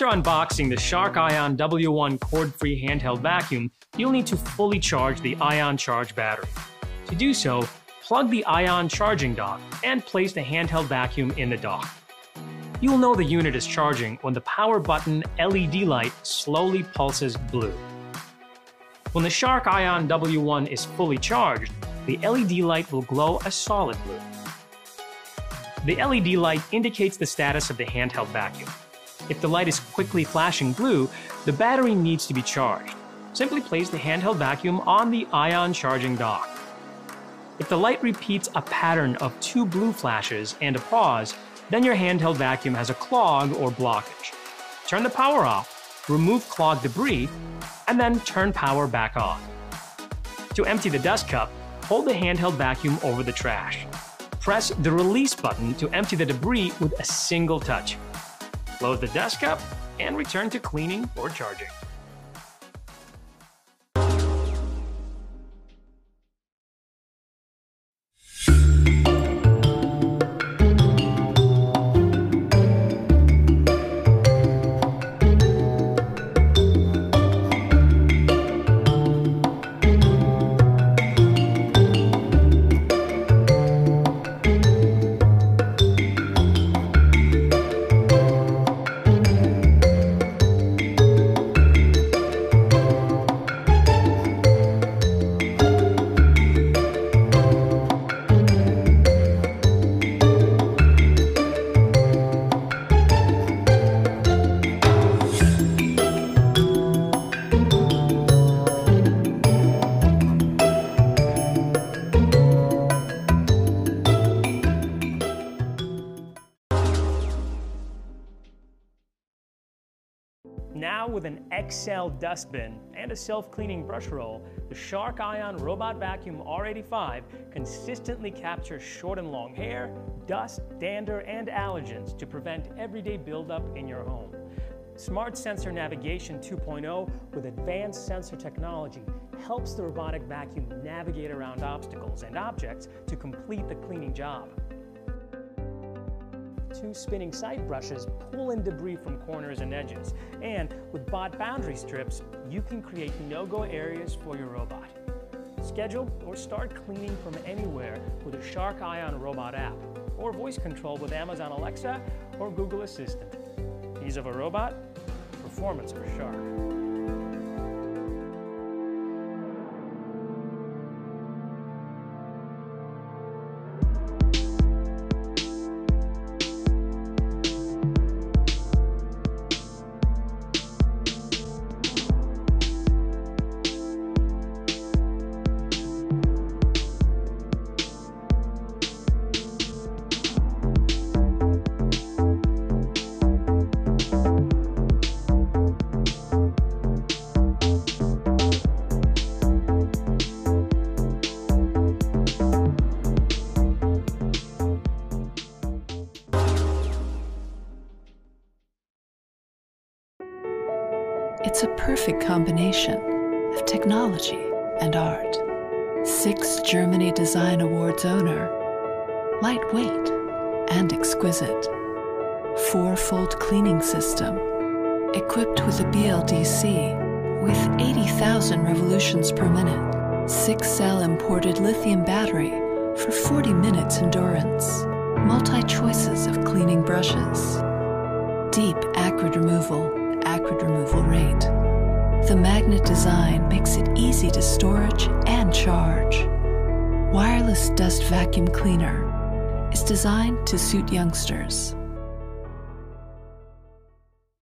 After unboxing the Shark Ion W1 cord-free handheld vacuum, you'll need to fully charge the Ion Charge battery. To do so, plug the Ion charging dock and place the handheld vacuum in the dock. You'll know the unit is charging when the power button LED light slowly pulses blue. When the Shark Ion W1 is fully charged, the LED light will glow a solid blue. The LED light indicates the status of the handheld vacuum. If the light is quickly flashing blue, the battery needs to be charged. Simply place the handheld vacuum on the ion charging dock. If the light repeats a pattern of two blue flashes and a pause, then your handheld vacuum has a clog or blockage. Turn the power off, remove clogged debris, and then turn power back on. To empty the dust cup, hold the handheld vacuum over the trash. Press the release button to empty the debris with a single touch. Close the dust cup and return to cleaning or charging. Now with an XL dustbin and a self-cleaning brush roll, the Shark Ion Robot Vacuum R85 consistently captures short and long hair, dust, dander, and allergens to prevent everyday buildup in your home. Smart Sensor Navigation 2.0 with advanced sensor technology helps the robotic vacuum navigate around obstacles and objects to complete the cleaning job two spinning side brushes pull in debris from corners and edges. And with bot boundary strips, you can create no-go areas for your robot. Schedule or start cleaning from anywhere with a Shark Ion robot app, or voice control with Amazon Alexa or Google Assistant. Ease of a robot, performance of a shark. It's a perfect combination of technology and art. Six Germany Design Awards owner, lightweight and exquisite. Four-fold cleaning system, equipped with a BLDC with 80,000 revolutions per minute. Six-cell imported lithium battery for 40 minutes endurance. Multi-choices of cleaning brushes. Deep acrid removal, acrid removal rate. The magnet design makes it easy to storage and charge. Wireless dust vacuum cleaner is designed to suit youngsters